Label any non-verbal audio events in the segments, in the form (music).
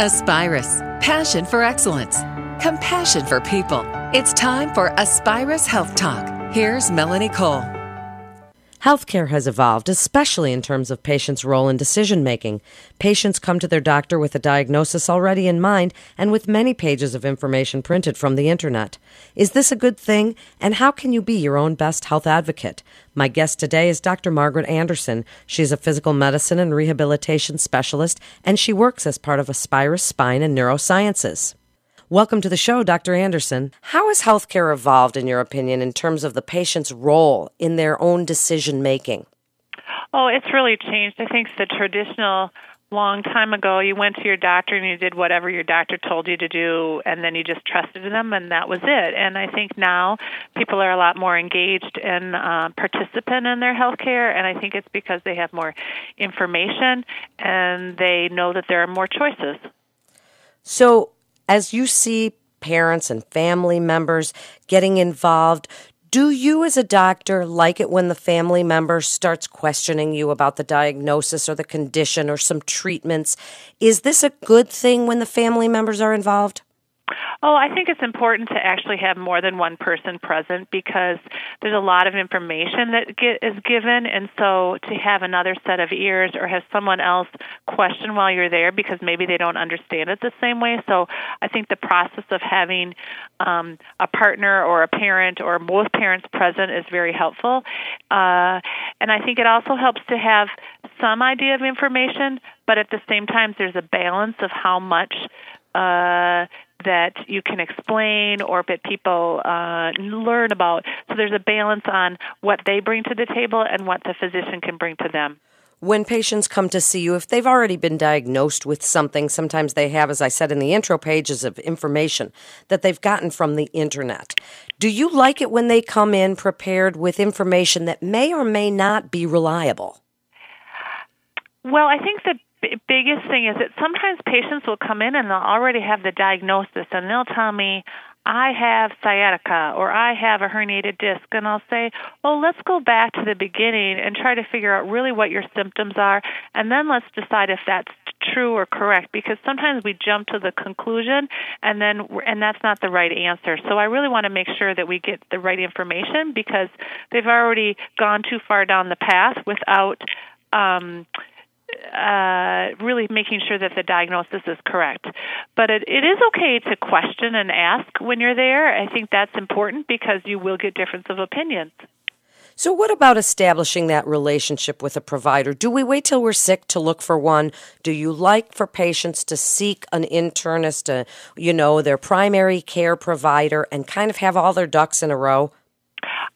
Aspirus, passion for excellence, compassion for people. It's time for Aspirus Health Talk. Here's Melanie Cole. Healthcare has evolved, especially in terms of patients' role in decision making. Patients come to their doctor with a diagnosis already in mind and with many pages of information printed from the internet. Is this a good thing? And how can you be your own best health advocate? My guest today is Dr. Margaret Anderson. She's a physical medicine and rehabilitation specialist, and she works as part of Aspirus Spine and Neurosciences. Welcome to the show, Dr. Anderson. How has healthcare evolved, in your opinion, in terms of the patient's role in their own decision making? Oh, it's really changed. I think the traditional long time ago you went to your doctor and you did whatever your doctor told you to do and then you just trusted them and that was it and i think now people are a lot more engaged and uh, participant in their health care and i think it's because they have more information and they know that there are more choices so as you see parents and family members getting involved, do you as a doctor like it when the family member starts questioning you about the diagnosis or the condition or some treatments? Is this a good thing when the family members are involved? Oh, I think it's important to actually have more than one person present because there's a lot of information that get, is given, and so to have another set of ears or have someone else question while you're there because maybe they don't understand it the same way. So I think the process of having um, a partner or a parent or both parents present is very helpful, uh, and I think it also helps to have some idea of information, but at the same time, there's a balance of how much. Uh, that you can explain or that people uh, learn about. So there's a balance on what they bring to the table and what the physician can bring to them. When patients come to see you, if they've already been diagnosed with something, sometimes they have, as I said in the intro pages of information that they've gotten from the internet. Do you like it when they come in prepared with information that may or may not be reliable? Well, I think the biggest thing is that sometimes patients will come in and they'll already have the diagnosis and they'll tell me I have sciatica or I have a herniated disc and I'll say, "Well, let's go back to the beginning and try to figure out really what your symptoms are and then let's decide if that's true or correct because sometimes we jump to the conclusion and then and that's not the right answer. So I really want to make sure that we get the right information because they've already gone too far down the path without um uh, really making sure that the diagnosis is correct. But it, it is okay to question and ask when you're there. I think that's important because you will get difference of opinions. So, what about establishing that relationship with a provider? Do we wait till we're sick to look for one? Do you like for patients to seek an internist, a, you know, their primary care provider, and kind of have all their ducks in a row?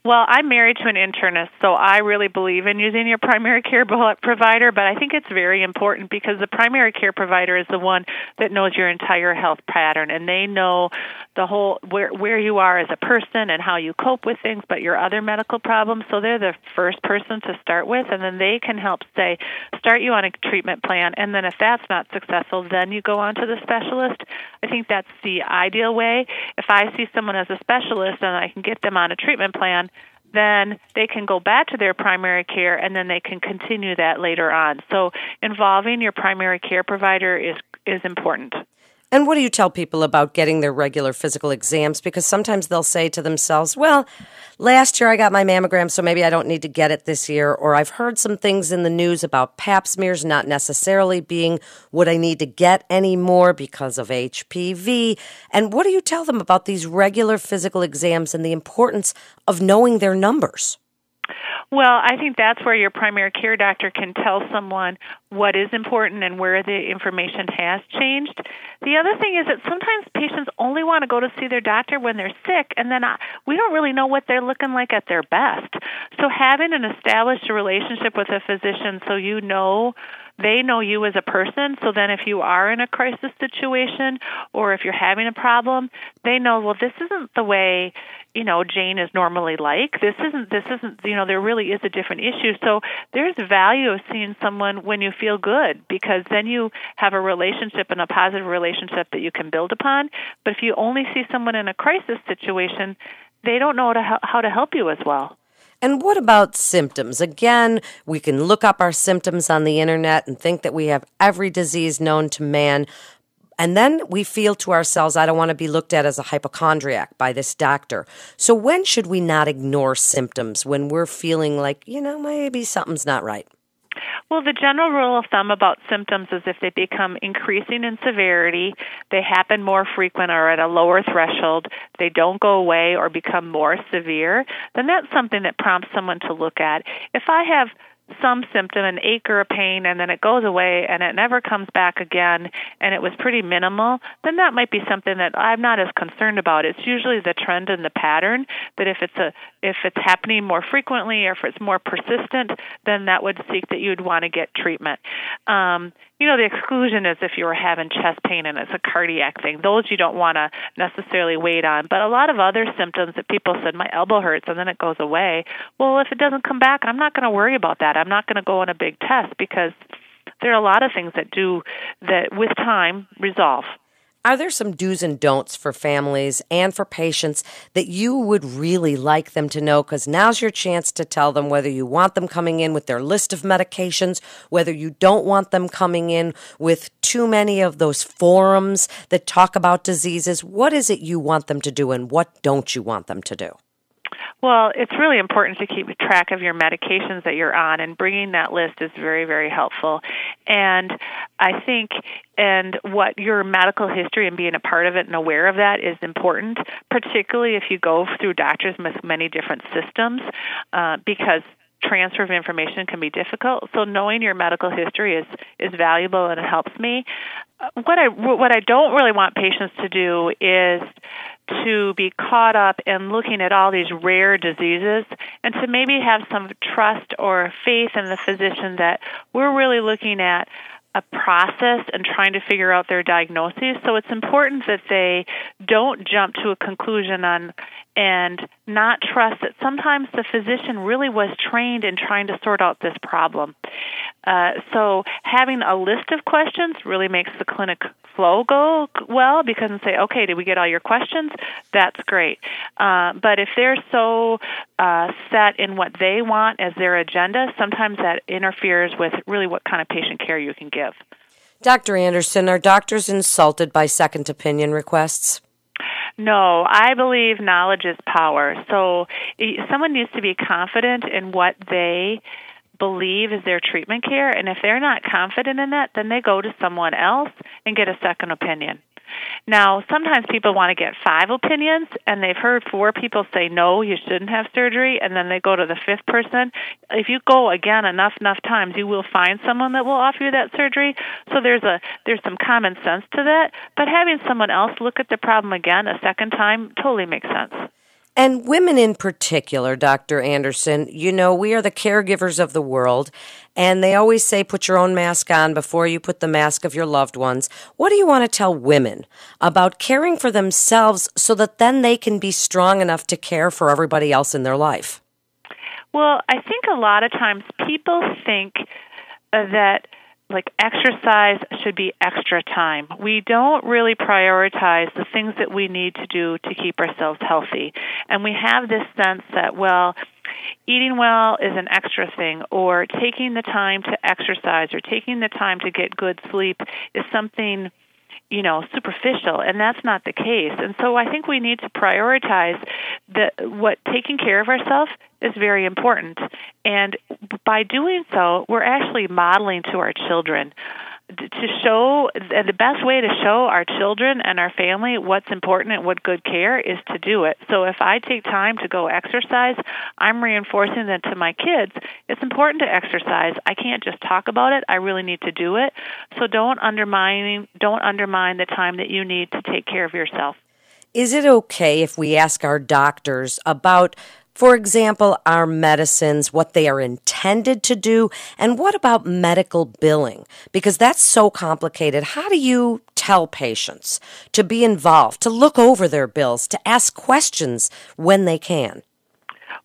Well, I'm married to an internist, so I really believe in using your primary care (laughs) provider, but I think it's very important because the primary care provider is the one that knows your entire health pattern and they know the whole where where you are as a person and how you cope with things, but your other medical problems, so they're the first person to start with and then they can help say start you on a treatment plan and then if that's not successful, then you go on to the specialist. I think that's the ideal way. If I see someone as a specialist and I can get them on a treatment plan, then they can go back to their primary care and then they can continue that later on. So involving your primary care provider is is important. And what do you tell people about getting their regular physical exams? Because sometimes they'll say to themselves, well, last year I got my mammogram, so maybe I don't need to get it this year. Or I've heard some things in the news about pap smears not necessarily being what I need to get anymore because of HPV. And what do you tell them about these regular physical exams and the importance of knowing their numbers? Well, I think that's where your primary care doctor can tell someone what is important and where the information has changed. The other thing is that sometimes patients only want to go to see their doctor when they're sick, and then uh, we don't really know what they're looking like at their best. So having an established relationship with a physician so you know they know you as a person so then if you are in a crisis situation or if you're having a problem they know well this isn't the way you know Jane is normally like this isn't this isn't you know there really is a different issue so there's value of seeing someone when you feel good because then you have a relationship and a positive relationship that you can build upon but if you only see someone in a crisis situation they don't know how to help you as well and what about symptoms? Again, we can look up our symptoms on the internet and think that we have every disease known to man. And then we feel to ourselves, I don't want to be looked at as a hypochondriac by this doctor. So when should we not ignore symptoms when we're feeling like, you know, maybe something's not right? Well, the general rule of thumb about symptoms is if they become increasing in severity, they happen more frequent or at a lower threshold, they don't go away or become more severe, then that's something that prompts someone to look at. If I have some symptom, an ache or a pain, and then it goes away and it never comes back again, and it was pretty minimal, then that might be something that I'm not as concerned about. It's usually the trend and the pattern that if it's a if it's happening more frequently or if it's more persistent, then that would seek that you'd want to get treatment. Um, you know, the exclusion is if you were having chest pain and it's a cardiac thing. Those you don't want to necessarily wait on. But a lot of other symptoms that people said, my elbow hurts and then it goes away. Well, if it doesn't come back, I'm not going to worry about that. I'm not going to go on a big test because there are a lot of things that do that with time resolve. Are there some do's and don'ts for families and for patients that you would really like them to know? Because now's your chance to tell them whether you want them coming in with their list of medications, whether you don't want them coming in with too many of those forums that talk about diseases. What is it you want them to do and what don't you want them to do? Well, it's really important to keep track of your medications that you're on, and bringing that list is very, very helpful. And I think, and what your medical history and being a part of it and aware of that is important, particularly if you go through doctors with many different systems, uh, because transfer of information can be difficult. So knowing your medical history is is valuable and it helps me. What I what I don't really want patients to do is to be caught up in looking at all these rare diseases and to maybe have some trust or faith in the physician that we're really looking at a process and trying to figure out their diagnosis. So it's important that they don't jump to a conclusion on and not trust that sometimes the physician really was trained in trying to sort out this problem. Uh, so having a list of questions really makes the clinic flow go well because and say, okay, did we get all your questions? That's great. Uh, but if they're so uh, set in what they want as their agenda, sometimes that interferes with really what kind of patient care you can give. Dr. Anderson, are doctors insulted by second opinion requests? No, I believe knowledge is power. So someone needs to be confident in what they believe is their treatment care, and if they're not confident in that, then they go to someone else and get a second opinion. Now, sometimes people want to get five opinions, and they've heard four people say no, you shouldn't have surgery, and then they go to the fifth person. If you go again enough enough times, you will find someone that will offer you that surgery. So there's a there's some common sense to that, but having someone else look at the problem again a second time totally makes sense. And women in particular, Dr. Anderson, you know, we are the caregivers of the world, and they always say put your own mask on before you put the mask of your loved ones. What do you want to tell women about caring for themselves so that then they can be strong enough to care for everybody else in their life? Well, I think a lot of times people think that like exercise should be extra time. We don't really prioritize the things that we need to do to keep ourselves healthy. And we have this sense that, well, eating well is an extra thing, or taking the time to exercise or taking the time to get good sleep is something you know superficial and that's not the case. And so i think we need to prioritize the what taking care of ourselves is very important. And by doing so we're actually modeling to our children to show the best way to show our children and our family what's important and what good care is to do it. So if I take time to go exercise, I'm reinforcing that to my kids. It's important to exercise. I can't just talk about it. I really need to do it. So don't undermine don't undermine the time that you need to take care of yourself. Is it okay if we ask our doctors about for example, our medicines, what they are intended to do, and what about medical billing? Because that's so complicated. How do you tell patients to be involved, to look over their bills, to ask questions when they can?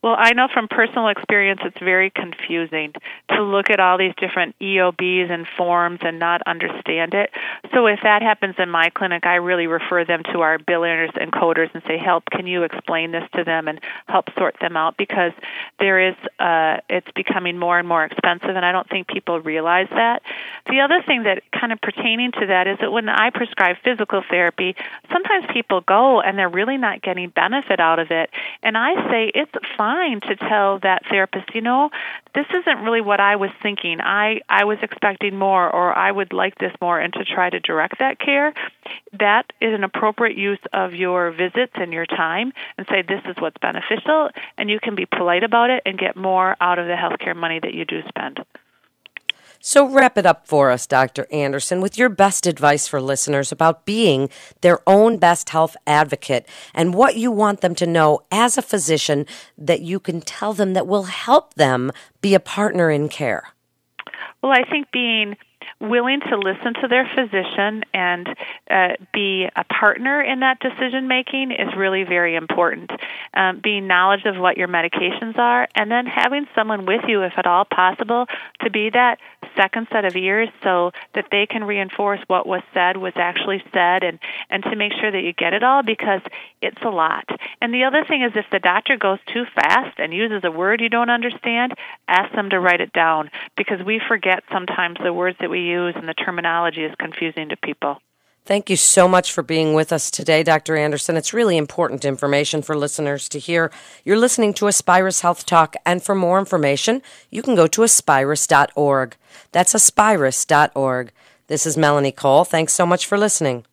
Well, I know from personal experience it's very confusing to look at all these different EOBs and forms and not understand it. So if that happens in my clinic, I really refer them to our billers and coders and say, "Help, can you explain this to them and help sort them out?" Because there is, uh, it's becoming more and more expensive, and I don't think people realize that. The other thing that kind of pertaining to that is that when I prescribe physical therapy, sometimes people go and they're really not getting benefit out of it, and I say it's fine to tell that therapist, you know, this isn't really what I was thinking. I I was expecting more or I would like this more and to try to direct that care. That is an appropriate use of your visits and your time and say this is what's beneficial and you can be polite about it and get more out of the healthcare money that you do spend. So, wrap it up for us, Dr. Anderson, with your best advice for listeners about being their own best health advocate and what you want them to know as a physician that you can tell them that will help them be a partner in care. Well, I think being willing to listen to their physician and uh, be a partner in that decision making is really very important. Um, being knowledge of what your medications are, and then having someone with you, if at all possible, to be that second set of ears so that they can reinforce what was said was actually said and, and to make sure that you get it all because it's a lot. And the other thing is if the doctor goes too fast and uses a word you don't understand, ask them to write it down because we forget sometimes the words that we use and the terminology is confusing to people. Thank you so much for being with us today, Dr. Anderson. It's really important information for listeners to hear. You're listening to Aspirus Health Talk, and for more information, you can go to aspirus.org. That's aspirus.org. This is Melanie Cole. Thanks so much for listening.